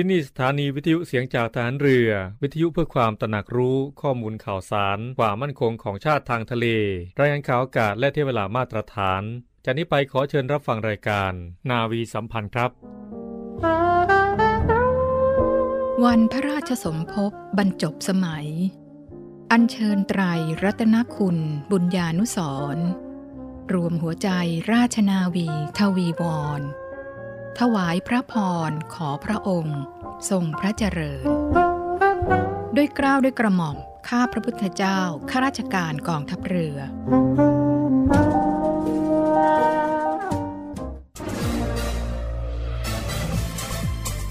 ที่นี่สถานีวิทยุเสียงจากฐานเรือ วิทยุเพื่อความตระหนักรู้ข้อมูลข่าวสาร ความมั่นคงของชาติทางทะเล รายงานข่าวอากาศและเทเวลามาตรฐาน จากนี้ไปขอเชิญรับฟังรายการ นาวีสัมพันธ์ครับ วันพระราชสมภพบรรจบสมัย อัญเชิญไตรรัตนคุณ บุญญานุสรรวมหัวใจราชนาวี ทวีวร ถวายพระพรขอพระองค์ ทรงพระเจริญ ด้วยกล้าวด้วยกระหม่อมข้าพระพุทธเจ้าข้าราชการกองทัพเรือ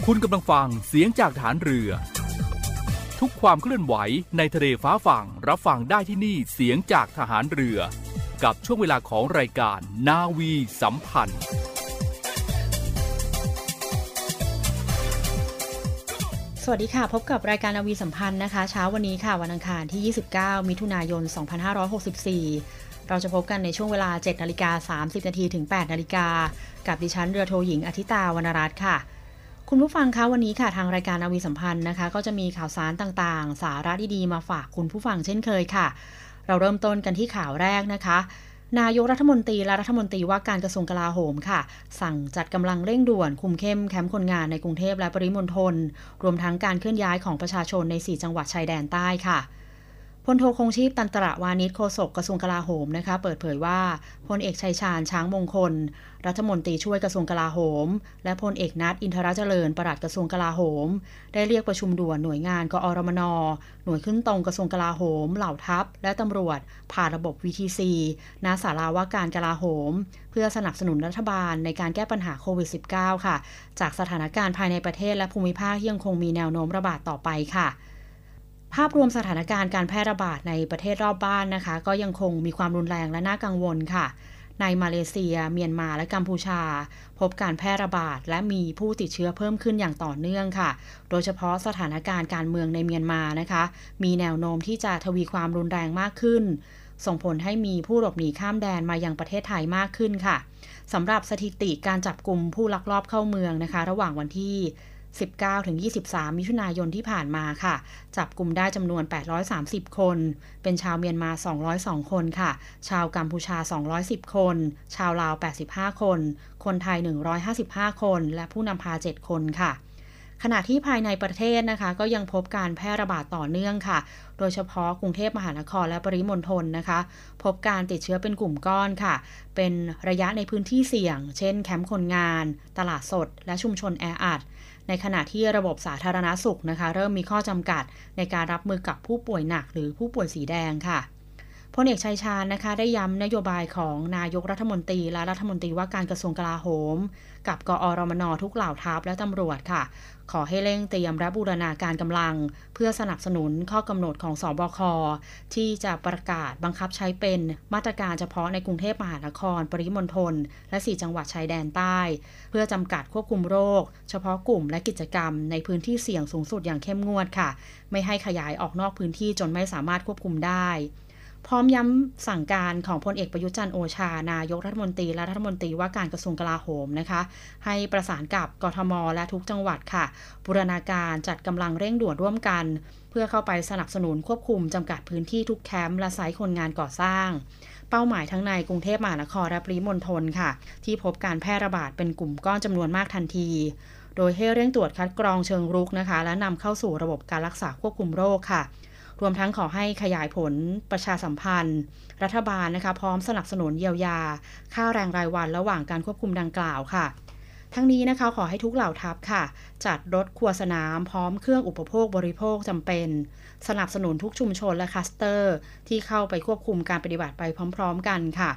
คุณกำลังฟังเสียงจากฐานเรือ ทุกความเคลื่อนไหวในทะเลฟ้าฝั่งรับฟังได้ที่นี่เสียงจากทหารเรือ กับช่วงเวลาของรายการนาวีสัมพันธ์ สวัสดีค่ะ พบกับรายการนาวีสัมพันธ์นะคะเช้าวันนี้ค่ะ วันอังคารที่ 29 มิถุนายน 2564 เราจะพบกันในช่วงเวลา 7นาฬิกา30นาทีถึง 8นาฬิกากับดิฉันเรือโทหญิงอธิตาวรรณรัตน์ค่ะ คุณผู้ฟังคะวันนี้ค่ะทางรายการนาวีสัมพันธ์นะคะ ก็จะมีข่าวสารต่างๆ สาระดีๆมาฝากคุณผู้ฟังเช่นเคยค่ะ เราเริ่มต้นกันที่ข่าวแรกนะคะ นายกรัฐมนตรีและรัฐมนตรีว่าการกระทรวงกลาโหมค่ะ สั่งจัดกำลังเร่งด่วนคุมเข้มแคมป์คนงานในกรุงเทพและปริมณฑลรวมทั้งการเคลื่อนย้ายของประชาชนใน 4 จังหวัดชายแดนใต้ค่ะ พลโทคงชีพตันตระวานิชโฆษกกระทรวงกลาโหมนะคะ เปิดเผยว่าพลเอกชัยชาญช้างมงคล รัฐมนตรีช่วยกระทรวงกลาโหม และพลเอกณัฐอินทรเจริญปลัดกระทรวงกลาโหม ได้เรียกประชุมด่วนหน่วยงานกอรมน หน่วยขึ้นตรงกระทรวงกลาโหม เหล่าทัพ และตำรวจ ผ่านระบบ VTC ณศาลาว่าการกลาโหม เพื่อสนับสนุนรัฐบาลในการแก้ปัญหาโควิด -19 ค่ะ จากสถานการณ์ภายในประเทศและภูมิภาคยังคงมีแนวโน้มระบาดต่อไปค่ะ ภาพรวมสถานการณ์การแพร่ระบาดในประเทศรอบบ้านนะคะ ก็ยังคงมีความรุนแรงและน่ากังวลค่ะ ในมาเลเซีย เมียนมาและกัมพูชา พบการแพร่ระบาดและมีผู้ติดเชื้อเพิ่มขึ้นอย่างต่อเนื่องค่ะ โดยเฉพาะสถานการณ์การเมืองในเมียนมานะคะ มีแนวโน้มที่จะทวีความรุนแรงมากขึ้น ส่งผลให้มีผู้หลบหนีข้ามแดนมายังประเทศไทยมากขึ้นค่ะสำหรับสถิติการจับกลุ่มผู้ลักลอบเข้าเมืองนะคะ ระหว่างวันที่ 19ถึง23 มิถุนายนที่ผ่านมาค่ะ จับกลุ่มได้จำนวน 830 คน เป็นชาวเมียนมา 202 คนค่ะ ชาวกัมพูชา 210 คน ชาวลาว 85 คน คนไทย 155 คน และผู้นำพา 7 คนค่ะขณะที่ภายในประเทศนะคะก็ยังพบการแพร่ระบาดต่อเนื่องค่ะ โดยเฉพาะกรุงเทพมหานครและปริมณฑลนะคะ พบการติดเชื้อเป็นกลุ่มก้อนค่ะ เป็นระยะในพื้นที่เสี่ยง เช่น แคมป์คนงาน ตลาดสด และชุมชนแออัด ในขณะที่ระบบสาธารณาสุขนะคะ เริ่มมีข้อจำกัดในการรับมือกับผู้ป่วยหนักหรือผู้ป่วยสีแดงค่ะพลเอกชัยชาญนะคะ ได้ย้ำนโยบายของนายกรัฐมนตรีและรัฐมนตรีว่าการกระทรวงกลาโหม กับกอรมนทุกเหล่าทัพและตำรวจค่ะ ขอให้เร่งเตรียมและบูรณาการกำลัง เพื่อสนับสนุนข้อกำหนดของสอบคที่จะประกาศบังคับใช้เป็นมาตรการเฉพาะในกรุงเทพมหานคร ปริมณฑลและ 4 จังหวัดชายแดนใต้ เพื่อจำกัดควบคุมโรค เฉพาะกลุ่มและกิจกรรม ในพื้นที่เสี่ยงสูงสุดอย่างเข้มงวดค่ะ ไม่ให้ขยายออกนอกพื้นที่จนไม่สามารถควบคุมได้ พร้อมย้ำสั่งการของพลเอกประยุจันโอชา นายกรัฐมนตรีและรัฐมนตรีว่าการกระทรวงกลาโหมนะคะ ให้ประสานกับกทม และทุกจังหวัดค่ะ บูรณาการจัดกำลังเร่งด่วนร่วมกัน เพื่อเข้าไปสนับสนุนควบคุมจำกัดพื้นที่ทุกแคมป์และไซต์คนงานก่อสร้างเป้าหมายทั้งในกรุงเทพมหานครและปริมณฑลค่ะ ที่พบการแพร่ระบาดเป็นกลุ่มก้อนจำนวนมากทันที โดยให้เร่งตรวจคัดกรองเชิงรุกนะคะ และนำเข้าสู่ระบบการรักษาควบคุมโรคค่ะ รวมทั้งขอให้ขยายผลประชาสัมพันธ์ รัฐบาลนะคะ พร้อมสนับสนุนเยียวยา ค่าแรงรายวันระหว่างการควบคุมดังกล่าวค่ะ ทั้งนี้นะคะขอให้ทุกเหล่าทัพค่ะ จัดรถครัวสนามพร้อมเครื่องอุปโภคบริโภคจำเป็น สนับสนุนทุกชุมชนและคัสเตอร์ ที่เข้าไปควบคุมการปฏิบัติไปพร้อม ๆ กันค่ะ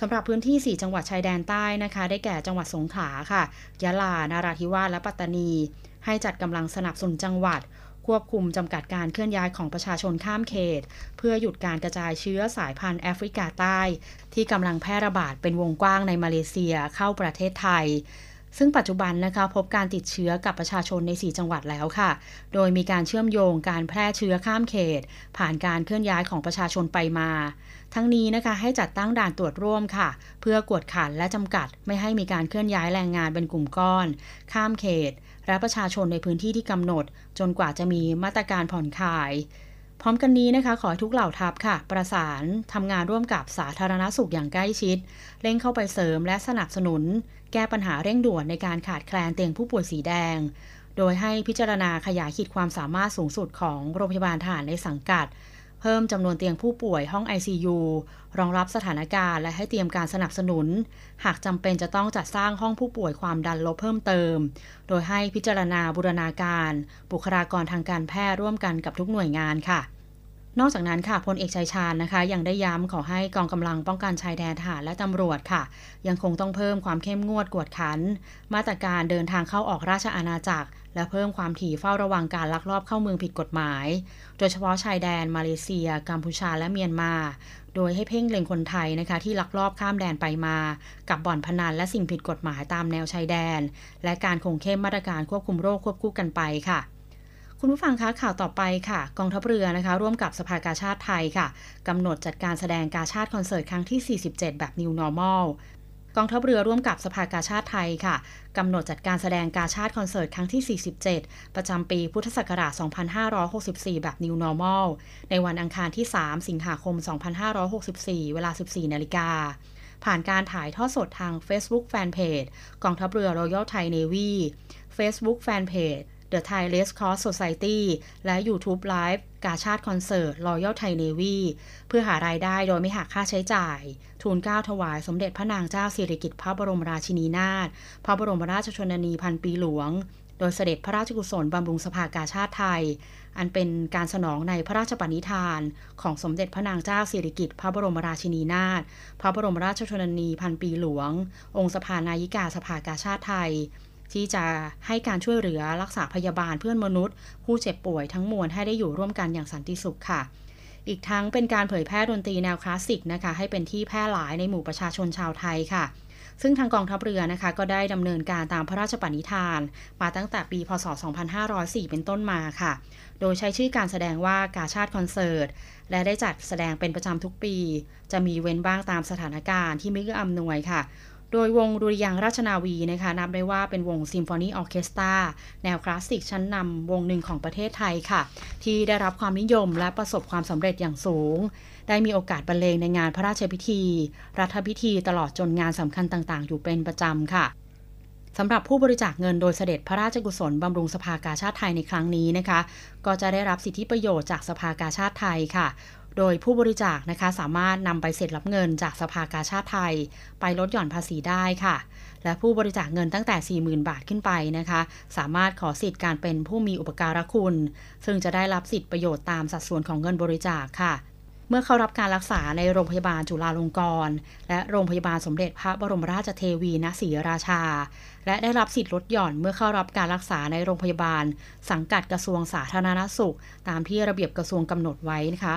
สำหรับพื้นที่ 4 จังหวัดชายแดนใต้นะคะ ได้แก่จังหวัดสงขลาค่ะ ยะลา นาราธิวาส และปัตตานี ให้จัดกำลังสนับสนุนจังหวัด ควบคุมจำกัดการเคลื่อนย้ายของประชาชนข้ามเขต เพื่อหยุดการกระจายเชื้อสายพันธุ์แอฟริกาใต้ ที่กำลังแพร่ระบาดเป็นวงกว้างในมาเลเซียเข้าประเทศไทย ซึ่งปัจจุบันนะคะพบการติดเชื้อกับประชาชนใน 4 จังหวัดแล้วค่ะ โดยมีการเชื่อมโยงการแพร่เชื้อข้ามเขต ผ่านการเคลื่อนย้ายของประชาชนไปมา ทั้งนี้นะคะให้จัดตั้งด่านตรวจร่วมค่ะ เพื่อกวดขันและจำกัดไม่ให้มีการเคลื่อนย้ายแรงงานเป็นกลุ่มก้อน ข้ามเขต และประชาชนในพื้นที่ที่กำหนด จนกว่าจะมีมาตรการผ่อนคลายพร้อมกันนี้นะคะขอให้ทุกเหล่าทัพค่ะ ประสานทำงานร่วมกับสาธารณสุขอย่างใกล้ชิด เร่งเข้าไปเสริมและสนับสนุน แก้ปัญหาเร่งด่วนในการขาดแคลนเตียงผู้ป่วยสีแดง โดยให้พิจารณาขยายขีดความสามารถสูงสุดของโรงพยาบาลทหารในสังกัด เพิ่มจำนวนเตียงผู้ป่วยห้อง ICU รองรับสถานการณ์และให้เตรียมการสนับสนุน หากจำเป็นจะต้องจัดสร้างห้องผู้ป่วยความดันลบเพิ่มเติม โดยให้พิจารณาบูรณาการ บุคลากรทางการแพทย์ร่วมกันกับทุกหน่วยงานค่ะ นอกจากนั้นค่ะพลเอกชัยชาญนะคะ ยังได้ย้ำขอให้กองกำลังป้องกันชายแดนทหารและตำรวจค่ะ ยังคงต้องเพิ่มความเข้มงวดกวดขัน มาตรการเดินทางเข้าออกราชอาณาจักร และเพิ่มความถี่เฝ้าระวังการลักลอบเข้าเมืองผิดกฎหมาย โดยเฉพาะชายแดนมาเลเซีย กัมพูชาและเมียนมา โดยให้เพ่งเล็งคนไทยนะคะ ที่ลักลอบข้ามแดนไปมา กับบ่อนพนันและสิ่งผิดกฎหมายตามแนวชายแดน และการคงเข้มมาตรการควบคุมโรคควบคู่กันไปค่ะ คุณผู้ฟังคะข่าวต่อไปค่ะ กองทัพเรือนะคะ ร่วมกับสภากาชาติไทยค่ะกำหนดจัดการแสดงกาชาติคอนเสิร์ตครั้งที่ 47 แบบ New Normal กองทัพเรือร่วมกับสภากาชาติไทยค่ะกำหนดจัดการแสดงกาชาติคอนเสิร์ตครั้งที่ 47 ประจำปีพุทธศักราช 2564 แบบ New Normal ในวันอังคารที่ 3 สิงหาคม 2564 เวลา 14 นาฬิกาผ่านการถ่ายทอดสดทาง Facebook Fanpage กองทัพเรือ Royal Thai Navy Facebook Fanpage The Thai Red Cross Society และ YouTube Live กาชาติคอนเสิร์ต Royal Thai Navy เพื่อหารายได้โดยไม่หักค่าใช้จ่าย ทูลเกล้าถวายสมเด็จพระนางเจ้าสิริกิติ์พระบรมราชินีนาถพระบรมราชชนนีพันปีหลวง โดยเสด็จพระราชกุศลบำรุงสภากาชาติไทย อันเป็นการสนองในพระราชปณิธาน ของสมเด็จพระนางเจ้าสิริกิติ์พระบรมราชินีนาถพระบรมราชชนนีพันปีหลวง องค์สภานายิกาสภากาชาติไทย ที่จะให้การช่วยเหลือรักษาพยาบาลเพื่อนมนุษย์ ผู้เจ็บป่วยทั้งมวลให้ได้อยู่ร่วมกันอย่างสันติสุขค่ะ อีกทั้งเป็นการเผยแพร่ดนตรีแนวคลาสสิกนะคะ ให้เป็นที่แพร่หลายในหมู่ประชาชนชาวไทยค่ะซึ่งทางกองทัพเรือนะคะ ก็ได้ดำเนินการตามพระราชปณิธาน มาตั้งแต่ปี พศ 2504 เป็นต้นมาค่ะ โดยใช้ชื่อการแสดงว่ากาชาดคอนเสิร์ต และได้จัดแสดงเป็นประจำทุกปี จะมีเว้นบ้างตามสถานการณ์ที่ไม่เอื้ออำนวยค่ะ โดยวงดุริยางค์ราชนาวีนะคะนับได้ว่าเป็นวงซิมโฟนีออร์เคสตราแนวคลาสสิกชั้นนำวงหนึ่งของประเทศไทยค่ะ ที่ได้รับความนิยมและประสบความสำเร็จอย่างสูง ได้มีโอกาสบรรเลงในงานพระราชพิธี รัฐพิธีตลอดจนงานสำคัญต่างๆ อยู่เป็นประจำค่ะสำหรับผู้บริจาคเงินโดยเสด็จพระราชกุศลบำรุงสภากาชาติไทยในครั้งนี้นะคะ ก็จะได้รับสิทธิประโยชน์จากสภากาชาติไทยค่ะ โดยผู้บริจาคนะคะสามารถนำใบเสร็จรับเงินจากสภากาชาติไทย ไปลดหย่อนภาษีได้ค่ะ และผู้บริจาคเงินตั้งแต่ 40,000 บาทขึ้นไปนะคะ สามารถขอสิทธิ์การเป็นผู้มีอุปการะคุณ ซึ่งจะได้รับสิทธิประโยชน์ตามสัดส่วนของเงินบริจาคค่ะเมื่อเข้ารับการรักษาในโรงพยาบาลจุฬาลงกรณ์และโรงพยาบาลสมเด็จพระบรมราชเทวีณศรีราชา และได้รับสิทธิ์ลดหย่อนเมื่อเข้ารับการรักษาในโรงพยาบาล สังกัดกระทรวงสาธารณสุข ตามที่ระเบียบกระทรวงกำหนดไว้นะคะ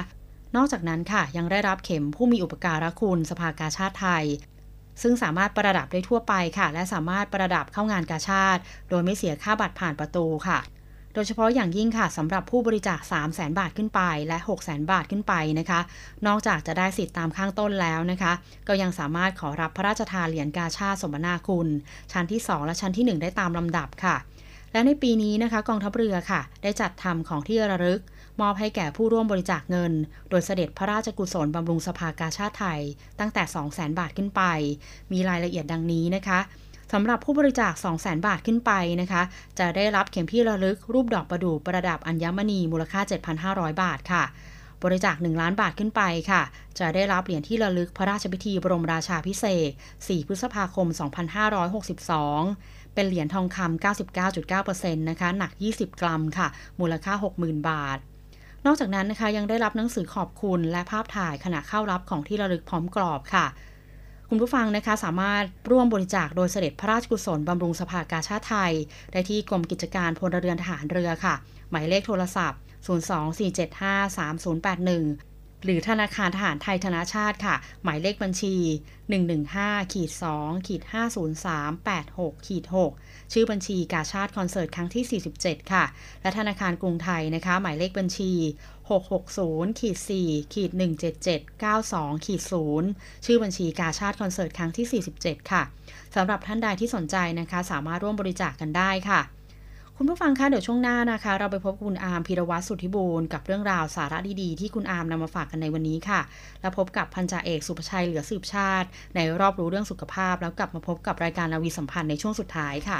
นอกจากนั้นค่ะ ยังได้รับเข็มผู้มีอุปการะคุณสภากาชาติไทย ซึ่งสามารถประดับได้ทั่วไปค่ะ และสามารถประดับเข้างานกาชาติ โดยไม่เสียค่าบัตรผ่านประตูค่ะโดยเฉพาะอย่างยิ่งค่ะสำหรับผู้บริจาค 3 0 0แสนบาทขึ้นไปและ 6 0แสนบาทขึ้นไปนะคะ นอกจากจะได้สิทธิ์ตามข้างต้นแล้วนะคะ ก็ยังสามารถขอรับพระราชทานเหรียญกาชาติสมนาคุณ ชั้นที่ 2 และชั้นที่ 1 ได้ตามลำดับค่ะ และในปีนี้นะคะ กองทัพเรือค่ะ ได้จัดทำของที่ระลึก มอบให้แก่ผู้ร่วมบริจาคเงิน โดยเสด็จพระราชกุศลบำรุงสภากาชาติไทย ตั้งแต่ 2 0 0แสนบาทขึ้นไป มีรายละเอียดดังนี้นะคะสำหรับผู้บริจาค 2 0 0แสนบาทขึ้นไปนะคะ จะได้รับเข็มที่ระลึกรูปดอกประดู่ประดับอัญมณีมูลค่า 7,500 บาทค่ะ บริจาค 1 ล้านบาทขึ้นไปค่ะ จะได้รับเหรียญที่ระลึกพระราชพิธีบรมราชาพิเศษ 4 พฤษภาคม 2562 เป็นเหรียญทองคำ 99.9%นะคะ หนัก 20 กรัมค่ะ มูลค่า 60,000 บาท นอกจากนั้นนะคะยังได้รับหนังสือขอบคุณและภาพถ่ายขณะเข้ารับของที่ระลึกพร้อมกรอบค่ะคุณผู้ฟังนะคะสามารถร่วมบริจาคโดยเสด็จพระราชกุศลบำรุงสภากาชาติไทย ได้ที่กรมกิจการพลเรือนทหารเรือค่ะ หมายเลขโทรศัพท์ 024753081 หรือธนาคารทหารไทยธนาชาติค่ะ หมายเลขบัญชี 115ขีด2ขีด50386ขีด6ชื่อบัญชีกาชาติคอนเสิร์ตครั้งที่ 47 ค่ะ และธนาคารกรุงไทยนะคะ หมายเลขบัญชี 660ขีด4ขีด17792ขีด0ชื่อบัญชีกาชาติคอนเสิร์ตครั้งที่ 47 ค่ะสำหรับท่านใดที่สนใจนะคะ สามารถร่วมบริจาคกกันได้ค่ะ คุณผู้ฟังคะเดี๋ยวช่วงหน้านะคะ เราไปพบคุณอาร์มพีรวัตรสุทธิบูรณ์กับเรื่องราวสาระดีๆ ที่คุณอาร์มนำมาฝากกันในวันนี้ค่ะ แล้วพบกับพันจ่าเอกสุภชัยเหลือสืบชาติ ในรอบรู้เรื่องสุขภาพ แล้วกลับมาพบกับรายการนาวีสัมพันธ์ในช่วงสุดท้ายค่ะ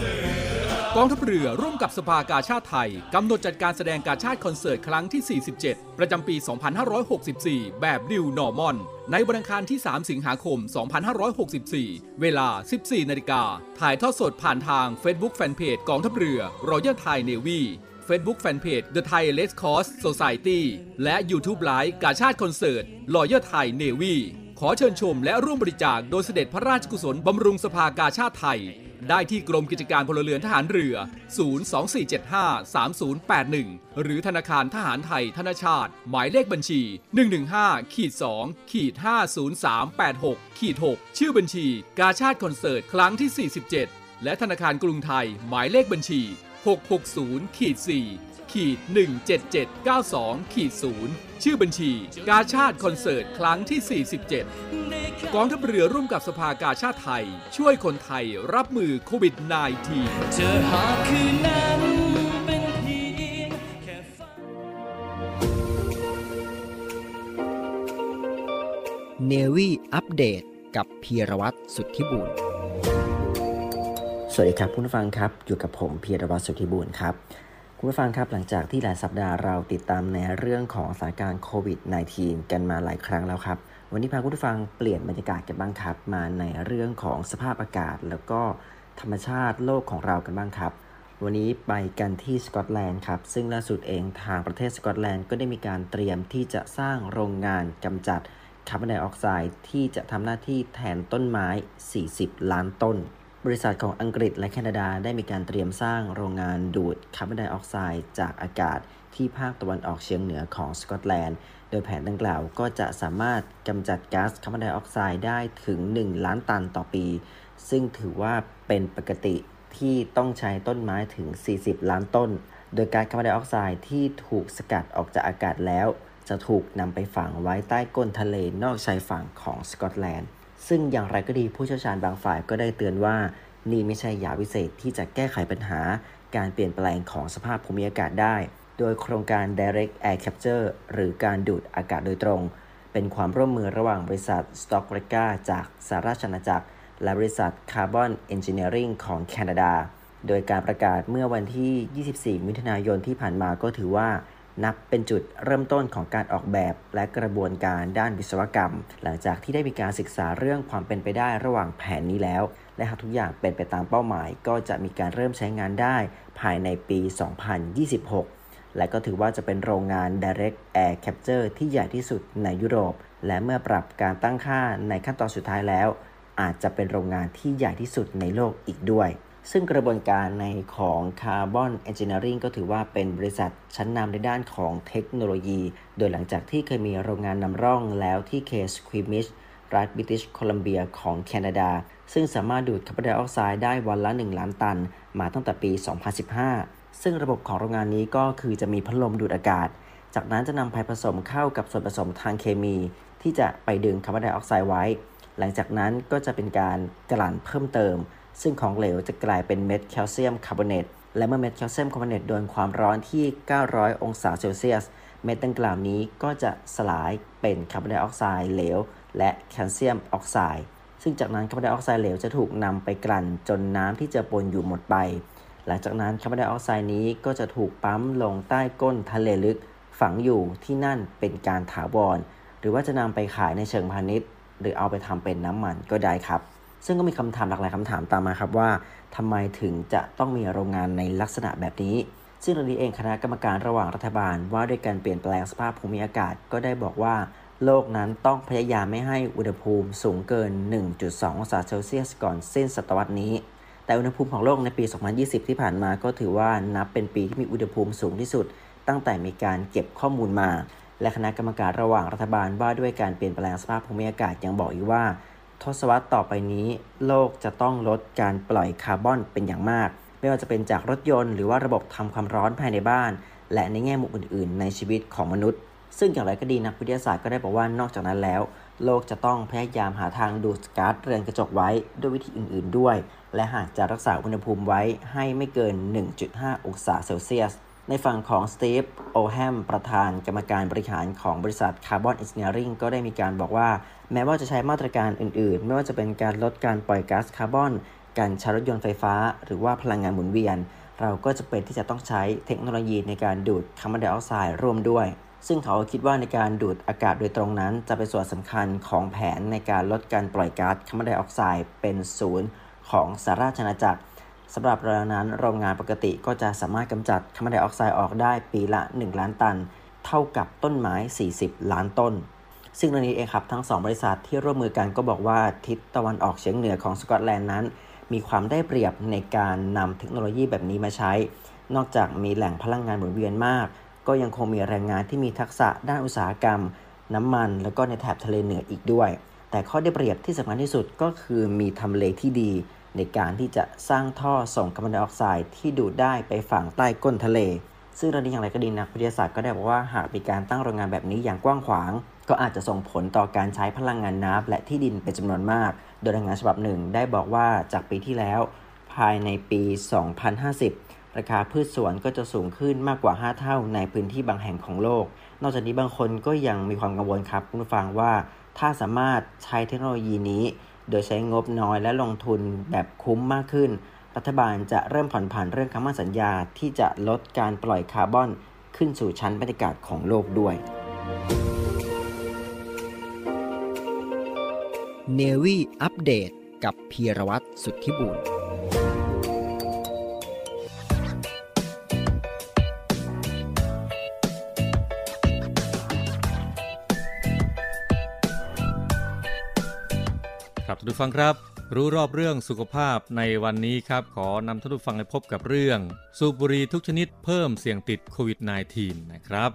กองทัพเรือร่วมกับสภากาชาติไทย กำหนดจัดการแสดงการชาติคอนเสิร์ตครั้งที่ 47 ประจำปี 2564 แบบ New Normal ในวันอังคารที่ 3 สิงหาคม 2564 เวลา 14 นาฬิกา ถ่ายทอดสดผ่านทาง Facebook Fanpage กองทัพเรือ Royal Thai Navy Facebook Fanpage The Thai Red Cross Society และ YouTube Live กาชาติคอนเสิร์ต Royal Thai Navy ขอเชิญชมและร่วมบริจาคโดยเสด็จพระราชกุศลบำรุงสภากาชาติไทย ได้ที่กรมกิจการพลเรือนทหารเรือ 024753081 หรือธนาคารทหารไทยธนชาติ หมายเลขบัญชี 115ขีด2ขีด50386ขีด6ชื่อบัญชี กาชาติคอนเสิร์ต ครั้งที่ 47 และธนาคารกรุงไทย หมายเลขบัญชี 660ขีด4ขีด17792ขีด0ชื่อบัญชี กาชาติคอนเสิร์ต ครั้งที่ 47 กองทัพเรือร่วมกับสภากาชาติไทย ช่วยคนไทยรับมือโควิด -19 เจอหาคืนนั้นเป็นเพียงแค่ฝันเนวี่อัปเดตกับพีรวัตรสุทธิบุญ สวัสดีครับคุณผู้ฟังครับ อยู่กับผมเพียรวัตรสุทธิบุญครับ คุณผู้ฟังครับหลังจากที่หลายสัปดาห์เราติดตามในเรื่องของสถานการณ์โควิด -19 กันมาหลายครั้งแล้วครับ วันนี้พาคุณผู้ฟังเปลี่ยนบรรยากาศกันบ้างครับ มาในเรื่องของสภาพอากาศ แล้วก็ธรรมชาติโลกของเรากันบ้างครับ วันนี้ไปกันที่สกอตแลนด์ครับซึ่งล่าสุดเองทางประเทศสกอตแลนด์ก็ได้มีการเตรียมที่จะสร้างโรงงานกำจัดคาร์บอนไดออกไซด์ที่จะทำหน้าที่แทนต้นไม้ 40 ล้านต้น บริษัทของอังกฤษและแคนาดาได้มีการเตรียมสร้างโรงงานดูดคาร์บอนไดออกไซด์จากอากาศที่ภาคตะวันออกเฉียงเหนือของสกอตแลนด์ โดยแผนดังกล่าวก็จะสามารถกำจัดก๊าซคาร์บอนไดออกไซด์ได้ถึง 1 ล้านตันต่อปี ซึ่งถือว่าเป็นปกติที่ต้องใช้ต้นไม้ถึง 40 ล้านต้น โดยก๊าซคาร์บอนไดออกไซด์ที่ถูกสกัดออกจากอากาศแล้ว จะถูกนำไปฝังไว้ใต้ก้นทะเลนอกชายฝั่งของสกอตแลนด์ ซึ่งอย่างไรก็ดีผู้เชี่ยวชาญบางฝ่ายก็ได้เตือนว่า นี่ไม่ใช่ยาวิเศษที่จะแก้ไขปัญหา การเปลี่ยนแปลงของสภาพภูมิอากาศได้ โดยโครงการ Direct Air Capture หรือการดูดอากาศโดยตรง เป็นความร่วมมือระหว่างบริษัท s t o c k r e g a จากสหราชอาณาจักร และบริษัท Carbon Engineering ของแคนาดา โดยการประกาศเมื่อวันที่ 24 มิถุนายนที่ผ่านมาก็ถือว่า นับเป็นจุดเริ่มต้นของการออกแบบและกระบวนการด้านวิศวกรรม หลังจากที่ได้มีการศึกษาเรื่องความเป็นไปได้ระหว่างแผนนี้แล้ว และหากทุกอย่างเป็นไปตามเป้าหมาย ก็จะมีการเริ่มใช้งานได้ภายในปี 2026 และก็ถือว่าจะเป็นโรงงาน Direct Air Capture ที่ใหญ่ที่สุดในยุโรป และเมื่อปรับการตั้งค่าในขั้นตอนสุดท้ายแล้ว อาจจะเป็นโรงงานที่ใหญ่ที่สุดในโลกอีกด้วย ซึ่งกระบวนการในของ Carbon Engineering ก็ถือว่าเป็นบริษัทชั้นนำในด้านของเทคโนโลยี โดยหลังจากที่เคยมีโรงงานนำร่องแล้วที่เคสควิมิชรัฐบริติชโคลัมเบียของแคนาดา ซึ่งสามารถดูดคาร์บอนไดออกไซด์ได้วันละ 1 ล้านตัน มาตั้งแต่ปี 2015 ซึ่งระบบของโรงงานนี้ก็คือจะมีพัดลมดูดอากาศ จากนั้นจะนำไปผสมเข้ากับส่วนผสมทางเคมี ที่จะไปดึงคาร์บอนไดออกไซด์ไว้ หลังจากนั้นก็จะเป็นการกลั่นเพิ่มเติม ซึ่งของเหลวจะกลายเป็นเม็ดแคลเซียมคาร์บอเนต และเมื่อเม็ดแคลเซียมคาร์บอเนตโดนความร้อนที่ 900 องศาเซลเซียส เม็ดดังกล่าวนี้ก็จะสลายเป็นคาร์บอนไดออกไซด์เหลว และแคลเซียมออกไซด์ ซึ่งจากนั้นคาร์บอนไดออกไซด์เหลวจะถูกนำไปกลั่นจนน้ำที่จะปนอยู่หมดไป หลังจากนั้นคาร์บอนไดออกไซด์นี้ก็จะถูกปั๊มลงใต้ก้นทะเลลึกฝังอยู่ที่นั่นเป็นการถาวร หรือว่าจะนำไปขายในเชิงพาณิชย์ หรือเอาไปทำเป็นน้ำมันก็ได้ครับ ซึ่งก็มีคำถามหลากหลายคำถามตามมาครับว่าทำไมถึงจะต้องมีโรงงานในลักษณะแบบนี้ ซึ่งเรื่องนี้เองคณะกรรมการระหว่างรัฐบาลว่าด้วยการเปลี่ยนแปลงสภาพภูมิอากาศก็ได้บอกว่า โลกนั้นต้องพยายามไม่ให้อุณหภูมิสูงเกิน 1.2 องศาเซลเซียสก่อนสิ้นศตวรรษนี้แต่อุณหภูมิของโลกในปี 2020 ที่ผ่านมาก็ถือว่านับเป็นปีที่มีอุณหภูมิสูงที่สุด ตั้งแต่มีการเก็บข้อมูลมา และคณะกรรมการระหว่างรัฐบาลว่าด้วยการเปลี่ยนแปลงสภาพภูมิอากาศยังบอกอีกว่า ทศวรรษต่อไปนี้ โลกจะต้องลดการปล่อยคาร์บอนเป็นอย่างมาก ไม่ว่าจะเป็นจากรถยนต์หรือว่าระบบทำความร้อนภายในบ้าน และในแง่มุมอื่น ๆ ในชีวิตของมนุษย์ ซึ่งอย่างไรก็ดีนักวิทยาศาสตร์ก็ได้บอกว่านอกจากนั้นแล้ว โลกจะต้องพยายามหาทางดูดก๊าซเรือนกระจกไว้ด้วยวิธีอื่น ๆ ด้วย และหากจะรักษาอุณหภูมิไว้ให้ไม่เกิน 1.5 องศาเซลเซียส ในฝั่งของสตีฟโอแฮมประธานกรรมการบริหารของบริษัท Carbon Engineering ก็ได้มีการบอกว่า แม้ว่าจะใช้มาตรการอื่นๆ ไม่ว่าจะเป็นการลดการปล่อยก๊าซคาร์บอน การใช้รถยนต์ไฟฟ้า หรือว่าพลังงานหมุนเวียน เราก็จำเป็นที่จะต้องใช้เทคโนโลยีในการดูดคาร์บอนไดออกไซด์ร่วมด้วย ซึ่งเขาคิดว่าในการดูดอากาศโดยตรงนั้น จะเป็นส่วนสำคัญของแผนในการลดการปล่อยก๊าซคาร์บอนไดออกไซด์เป็นศูนย์ของสหราชอาณาจักร สำหรับเรานั้นโรงงานปกติก็จะสามารถกำจัดคาร์บอนไดออกไซด์ออกได้ปีละ 1 ล้านตัน เท่ากับต้นไม้ 40 ล้านต้น ซึ่งเรื่องนี้เองครับทั้ง 2 บริษัทที่ร่วมมือกันก็บอกว่าทิศตะวันออกเฉียงเหนือของสกอตแลนด์นั้น มีความได้เปรียบในการนำเทคโนโลยีแบบนี้มาใช้ นอกจากมีแหล่งพลังงานหมุนเวียนมาก ก็ยังคงมีแรงงานที่มีทักษะด้านอุตสาหกรรม น้ำมัน แล้วก็ในแถบทะเลเหนืออีกด้วย แต่ข้อได้เปรียบที่สำคัญที่สุดก็คือมีทำเลที่ดี ในการที่จะสร้างท่อส่งคาร์บอนไดออกไซด์ที่ดูดได้ไปฝังใต้ก้นทะเล ซึ่งเรื่องนี้อย่างไรก็ดีนักวิทยาศาสตร์ก็ได้บอกว่าหากมีการตั้งโรงงานแบบนี้อย่างกว้างขวาง ก็อาจจะส่งผลต่อการใช้พลังงานน้ำและที่ดินเป็นจำนวนมาก โดยรายงานฉบับหนึ่งได้บอกว่าจากปีที่แล้ว ภายในปี 2050 ราคาพืชสวนก็จะสูงขึ้นมากกว่า 5 เท่าในพื้นที่บางแห่งของโลก นอกจากนี้บางคนก็ยังมีความกังวลครับคุณผู้ฟังว่า ถ้าสามารถใช้เทคโนโลยีนี้ โดยใช้งบน้อยและลงทุนแบบคุ้มมากขึ้น รัฐบาลจะเริ่มผ่อนผันเรื่องคำมั่นสัญญาที่จะลดการปล่อยคาร์บอนขึ้นสู่ชั้นบรรยากาศของโลกด้วย เนวี่อัปเดตกับพีรวัตรสุทธิบุญ คครับทุกฟังครับ รู้รอบเรื่องสุขภาพในวันนี้ครับ ขอนำท่านผู้ฟังไปพบกับเรื่อง สูบบุหรี่ทุกชนิดเพิ่มเสี่ยงติดโควิด -19 นะครับ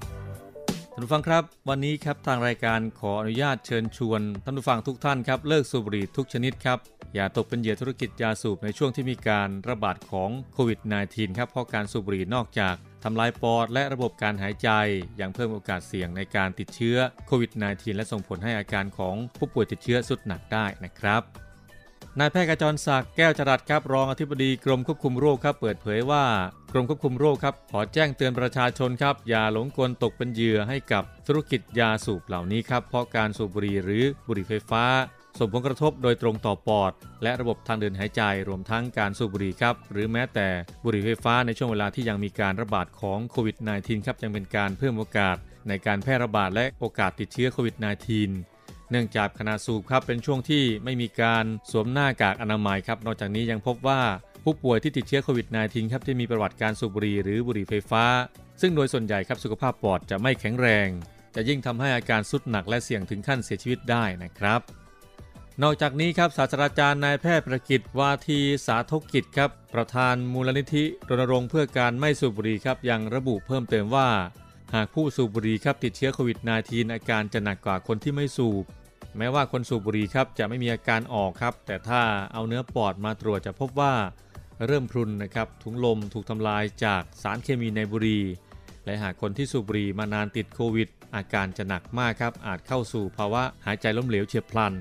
ท่านผู้ฟังครับ วันนี้ครับทางรายการขออนุญาตเชิญชวนท่านผู้ฟังทุกท่านครับเลิกสูบบุหรี่ทุกชนิดครับอย่าตกเป็นเหยื่อธุรกิจยาสูบในช่วงที่มีการระบาดของโควิด -19 ครับเพราะการสูบบุหรี่นอกจาก ทำลายปอดและระบบการหายใจ ยังเพิ่มโอกาสเสี่ยงในการติดเชื้อโควิด -19 และส่งผลให้อาการของผู้ป่วยติดเชื้อสุดหนักได้นะครับนายแพทย์กระจรศักดิ์แก้วจรัสครับรองอธิบดีกรมควบคุมโรคครับเปิดเผยว่ากรมควบคุมโรคครับขอแจ้งเตือนประชาชนครับอย่าหลงกลตกเป็นเหยื่อให้กับธุรกิจยาสูบเหล่านี้ครับเพราะการสูบบุหรี่หรือบุหรี่ไฟฟ้า ส่งผลกระทบโดยตรงต่อปอด และระบบทางเดินหายใจรวมทั้งการสูบบุหรี่ครับ หรือแม้แต่บุหรี่ไฟฟ้าในช่วงเวลาที่ยังมีการระบาดของโควิด -19 ครับยังเป็นการเพิ่มโอกาส ในการแพร่ระบาดและโอกาสติดเชื้อโควิด -19 เนื่องจากขณะสูบครับเป็นช่วงที่ไม่มีการสวมหน้ากากอนามัยครับนอกจากนี้ยังพบว่าผู้ป่วยที่ติดเชื้อโควิด -19 ครับที่มีประวัติการสูบบุหรี่หรือบุหรี่ไฟฟ้า ซึ่งโดยส่วนใหญ่ครับสุขภาพปอดจะไม่แข็งแรง จะยิ่งทำให้อาการสุดหนักและเสี่ยงถึงขั้นเสียชีวิตได้นะครับ นอกจากนี้ครับศาสตราจารย์นายแพทย์ประกิตวาทีสาธกิจครับ ประธานมูลนิธิรณรงค์เพื่อการไม่สูบบุหรี่ครับยังระบุเพิ่มเติมว่า หากผู้สูบบุหรี่ครับติดเชื้อโควิด -19 อาการจะหนักกว่าคนที่ไม่สูบ แม้ว่าคนสูบบุหรี่ครับจะไม่มีอาการออกครับ แต่ถ้าเอาเนื้อปอดมาตรวจจะพบว่า เริ่มพรุนนะครับถุงลมถูกทำลายจากสารเคมีในบุหรี่และหากคนที่สูบบุหรี่มานานติดโควิด อาการจะหนักมากครับอาจเข้าสู่ภาวะหายใจล้มเหลวเฉียบพลัน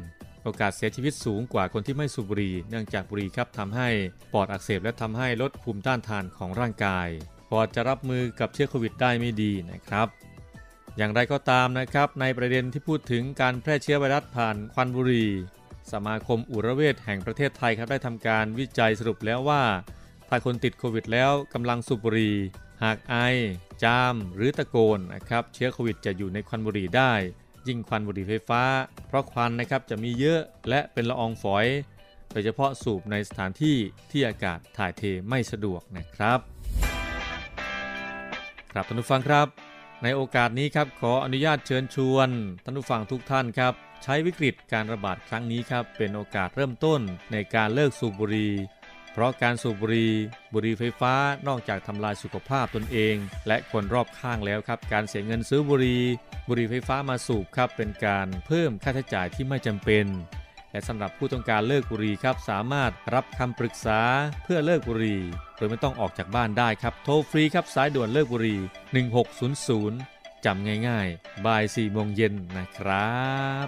โอกาสเสียชีวิตสูงกว่าคนที่ไม่สูบบุหรี่เนื่องจากบุหรี่ครับทำให้ปอดอักเสบและทำให้ลดภูมิต้านทานของร่างกาย ปอดจะรับมือกับเชื้อโควิดได้ไม่ดีนะครับ อย่างไรก็ตามนะครับ ในประเด็นที่พูดถึงการแพร่เชื้อไวรัสผ่านควันบุหรี่ สมาคมอุระเวชแห่งประเทศไทยครับได้ทำการวิจัยสรุปแล้วว่า ถ้าคนติดโควิดแล้วกำลังสูบบุหรี่หากไอ จาม หรือตะโกนนะครับ เชื้อโควิดจะอยู่ในควันบุหรี่ได้ ยิ่งควันบุหรี่ไฟฟ้า เพราะควันนะครับจะมีเยอะและเป็นละอองฝอย โดยเฉพาะสูบในสถานที่ที่อากาศถ่ายเทไม่สะดวกนะครับ ครับท่านผู้ฟังครับ ในโอกาสนี้ครับขออนุญาตเชิญชวนท่านผู้ฟังทุกท่านครับ ใช้วิกฤตการระบาดครั้งนี้ครับเป็นโอกาสเริ่มต้นในการเลิกสูบบุหรี่ เพราะการสูบบุหรี่บุหรี่ไฟฟ้านอกจากทำลายสุขภาพตนเอง และคนรอบข้างแล้วครับ การเสียเงินซื้อบุหรี่บุหรี่ไฟฟ้ามาสูบครับเป็นการเพิ่มค่าใช้จ่ายที่ไม่จำเป็นและสำหรับผู้ต้องการเลิกบุหรี่ครับสามารถรับคำปรึกษาเพื่อเลิกบุหรี่โดยไม่ต้องออกจากบ้านได้ครับ โทรฟรีครับสายด่วนเลิกบุหรี่ 1600จำง่ายๆ บ่าย4โมงเย็นนะครับ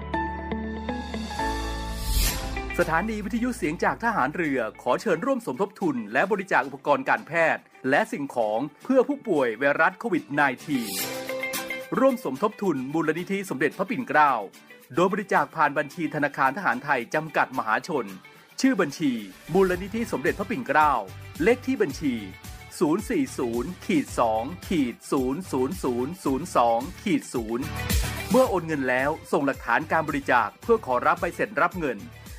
สถานีวิทยุเสียงจากทหารเรือขอเชิญร่วมสมทบทุน และบริจาคอุปกรณ์การแพทย์ และสิ่งของเพื่อผู้ป่วยไวรัสโควิด -19 ร่วมสมทบทุนมูลนิธิสมเด็จพระปิ่นเกล้า โดยบริจาคผ่านบัญชีธนาคารทหารไทยจำกัดมหาชน ชื่อบัญชี มูลนิธิสมเด็จพระปิ่นเกล้า เลขที่บัญชี 040ขีด2ขีด00002ขีด0เมื่อโอนเงินแล้วส่งหลักฐานการบริจาคเพื่อขอรับใบเสร็จรับเงิน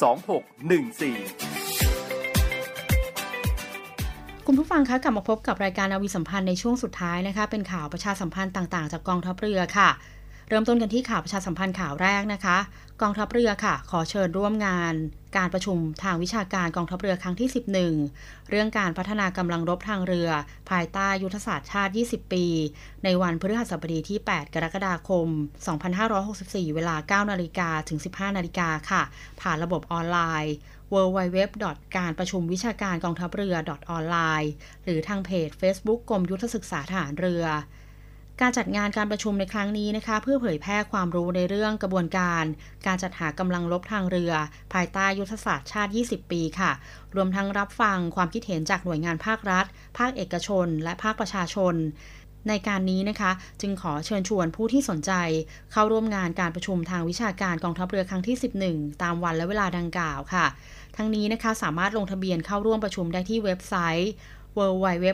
2614คุณผู้ฟังคะกลับมาพบกับรายการนาวีสัมพันธ์ในช่วงสุดท้ายนะคะ เป็นข่าวประชาสัมพันธ์ต่างๆ จากกองทัพเรือค่ะ เริ่มต้นกันที่ข่าวประชาสัมพันธ์ข่าวแรกนะคะ กองทัพเรือค่ะ ขอเชิญร่วมงานการประชุมทางวิชาการกองทัพเรือครั้งที่ 11 เรื่องการพัฒนากำลังรบทางเรือ ภายใต้ยุทธศาสตร์ชาติ 20 ปี ในวันพฤหัสบดีที่ 8 กรกฎาคม 2564 เวลา 9 นาฬิกาถึง 15 นาฬิกาค่ะ ผ่านระบบออนไลน์ www. การประชุมวิชาการกองทัพเรือออนไลน์หรือทางเพจ Facebook กรมยุทธศึกษาทหารเรือ การจัดงานการประชุมในครั้งนี้นะคะ เพื่อเผยแพร่ความรู้ในเรื่องกระบวนการ การจัดหากำลังรบทางเรือ ภายใต้ยุทธศาสตร์ชาติ 20 ปีค่ะ รวมทั้งรับฟังความคิดเห็นจากหน่วยงานภาครัฐ ภาคเอกชน และภาคประชาชน ในการนี้นะคะ จึงขอเชิญชวนผู้ที่สนใจ เข้าร่วมงานการประชุมทางวิชาการกองทัพเรือครั้งที่ 11 ตามวันและเวลาดังกล่าวค่ะ ทั้งนี้นะคะสามารถลงทะเบียนเข้าร่วมประชุมได้ที่เว็บไซต์ www.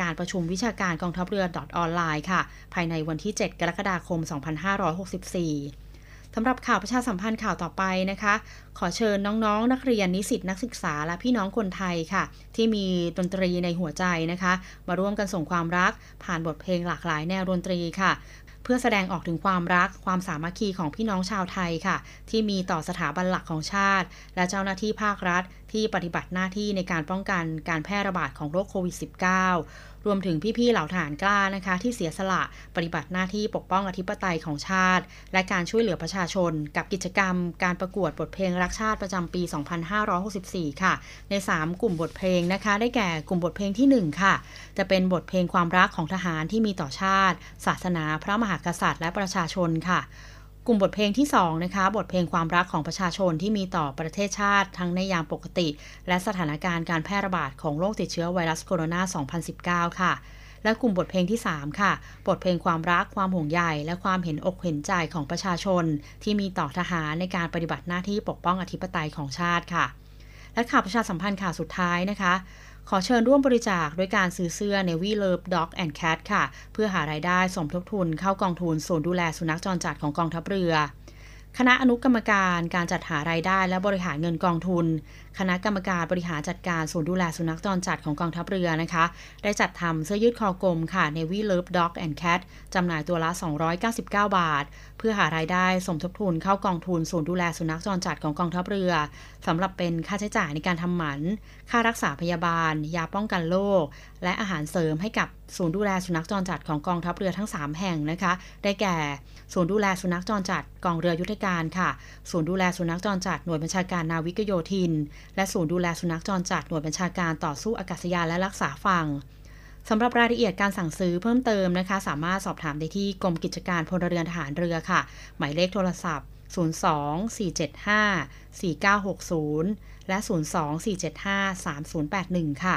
การประชุมวิชาการกองทัพเรือออนไลน์ค่ะ ภายในวันที่ 7 กรกฎาคม 2564 สำหรับข่าวประชาสัมพันธ์ข่าวต่อไปนะคะ ขอเชิญน้องๆนักเรียนนิสิตนักศึกษาและพี่น้องคนไทยค่ะ ที่มีดนตรีในหัวใจนะคะ มาร่วมกันส่งความรักผ่านบทเพลงหลากหลายแนวดนตรีค่ะ พื่อแสดงออกถึงความรักความสามัคคีของพี่น้องชาวไทยค่ะ ที่มีต่อสถาบันหลักของชาติ และเจ้าหน้าที่ภาครัฐ ที่ปฏิบัติหน้าที่ในการป้องกันการแพร่ระบาดของโรคโควิด -19 รวมถึงพี่ๆเหล่าทหารกล้านะคะ ที่เสียสละปฏิบัติหน้าที่ปกป้องอธิปไตยของชาติ และการช่วยเหลือประชาชน กับกิจกรรม การประกวดบทเพลงรักชาติประจำปี 2564 ค่ะ ใน 3 กลุ่มบทเพลงนะคะ ได้แก่กลุ่มบทเพลงที่ 1 ค่ะ จะเป็นบทเพลงความรักของทหารที่มีต่อชาติ ศาสนาพระมหากษัตริย์ และประชาชนค่ะ ลุ่มบทเพลงที่2นะคะบทเพลงความรักของประชาชนที่มีต่อประเทศชาติ ทั้งในยามปกติ และสถานการณ์การแพร่ระบาดของโรคติดเชื้อไวรัสโคโรนา 2019 ค่ะ และกลุ่มบทเพลงที่ 3 ค่ะ บทเพลงความรักความห่วงใยและความเห็นอกเห็นใจของประชาชน ที่มีต่อทหารในการปฏิบัติหน้าที่ปกป้องอธิปไตยของชาติค่ะ และข่าวประชาสัมพันธ์ข่าวสุดท้ายนะคะ ขอเชิญร่วมบริจาคด้วยการซื้อเสื้อ Navy Love Dog and Cat ค่ะ เพื่อหารายได้สมทบทุนเข้ากองทุนศูนย์ดูแลสุนัขจรจัดของกองทัพเรือ คณะอนุกรรมการการจัดหารายได้และบริหารเงินกองทุนคณะกรรมการบริหารจัดการศูนย์ดูแลสุนัขจรจัดของกองทัพเรือนะคะ ได้จัดทำเสื้อยืดคอกลมค่ะ Navy Love Dog and Cat จำหน่ายตัวละ 299 บาท เพื่อหารายได้สมทบทุนเข้ากองทุนศูนย์ดูแลสุนัขจรจัดของกองทัพเรือสำหรับเป็นค่าใช้จ่ายในการทำหมัน ค่ารักษาพยาบาล ยาป้องกันโรคและอาหารเสริมให้กับศูนย์ดูแลสุนัขจรจัดของกองทัพเรือทั้ง 3 แห่งนะคะ ได้แก่ ศูนย์ดูแลสุนัขจรจัดกองเรือยุทธการค่ะ ศูนย์ดูแลสุนัขจรจัดหน่วยบัญชาการนาวิกโยธินและศูนย์ดูแลสุนัขจรจัดหน่วยบัญชาการต่อสู้อากาศยานและรักษาฝั่งสำหรับรายละเอียดการสั่งซื้อเพิ่มเติมนะคะ สามารถสอบถามได้ที่กรมกิจการพลเรือนทหารเรือค่ะ หมายเลขโทรศัพท์ 02-475-4960 และ 02-475-3081 ค่ะ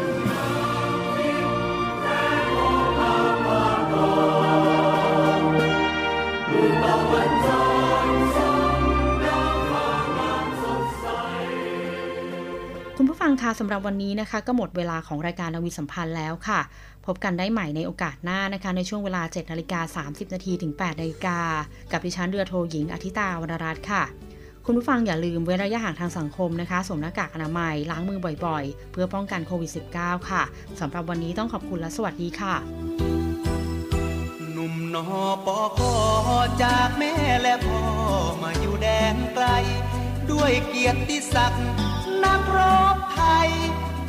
งคะสำหรับวันนี้นะคะ ก็หมดเวลาของรายการนาวีสัมพันธ์แล้วค่ะ พบกันได้ใหม่ในโอกาสหน้านะคะ ในช่วงเวลา 7นาฬิกา30 นาทีถึง8นาฬิกากับดิฉันเรือโทหญิงอาทิตาวรรรัตน์ค่ะ คุณผู้ฟังอย่าลืมเว้นระยะห่างทางสังคมนะคะสวมหน้ากากอนามัยล้างมือบ่อยๆ เพื่อป้องกันโควิด -19 ค่ะสำหรับวันนี้ต้องขอบคุณและสวัสดีค่ะ หนุ่มนอปอคอจากแม่และพ่อมาอยู่แดนไกล ด้วยเกียรติศักดิ์ นักรบไทย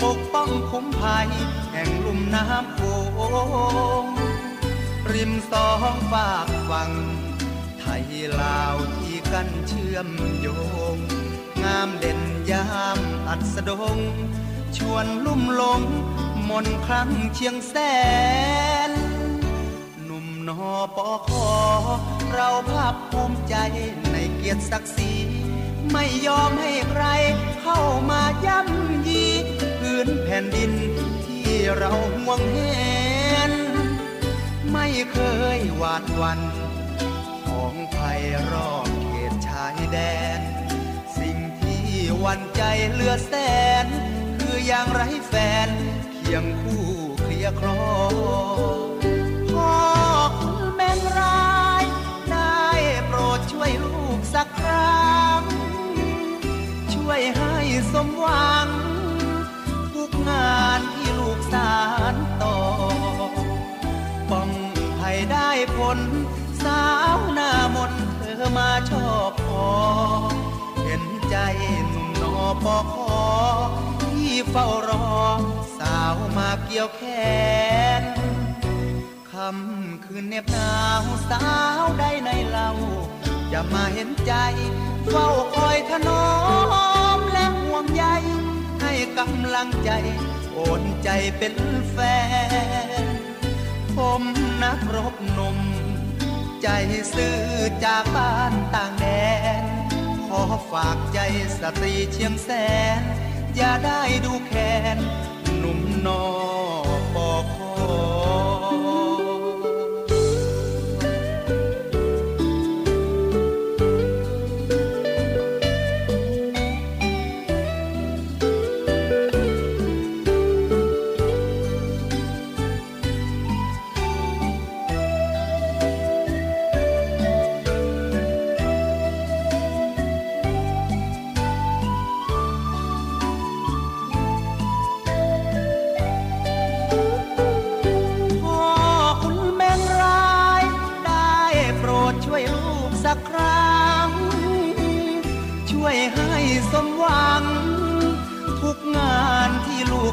ปกป้องคุ้มภัย แห่งลุ่มน้ำโขงริมสองฝากฝั่ง ไทยลาวที่กันเชื่อมโยง งามเด่นยามอัสดง ชวนลุ่มลง มนครั้งเชียงแสน หนุ่มนอปอคอ เราภาคภูมิใจในเกียรติศักดิ์ศรี ไม่ยอมให้ใครเข้ามาย่ำยีพื้นแผ่นดินที่เราห่วงเห็นไม่เคยหวาดวัน ของภัยรอบเขตชายแดน สิ่งที่วันใจเหลือแสน คืออย่างไรแฟน เคียงคู่เคลียร์คลอพ่อคุณแม่ร้าย ได้โปรดช่วยลูกสักครั้ง วยให้สมหวัง ทุกงานที่ลูกสารต่อ ป้องให้ได้ผล สาวหน้ามนเธอมาชอบพอ เห็นใจหนุ่มนอปอคอที่เฝ้ารอ สาวมาเกี่ยวแขนคำคืนเน็บหนาวสาวได้ในเล่า จะมาเห็นใจ เฝ้าคอยถนอมและห่วงใย ให้กำลังใจ โอนใจเป็นแฟน ผมนักรบหนมใจซื่อจากบ้านต่างแดน ขอฝากใจสตรีเชียงแสน อย่าได้ดูแค้นหนุ่มนอปอคอ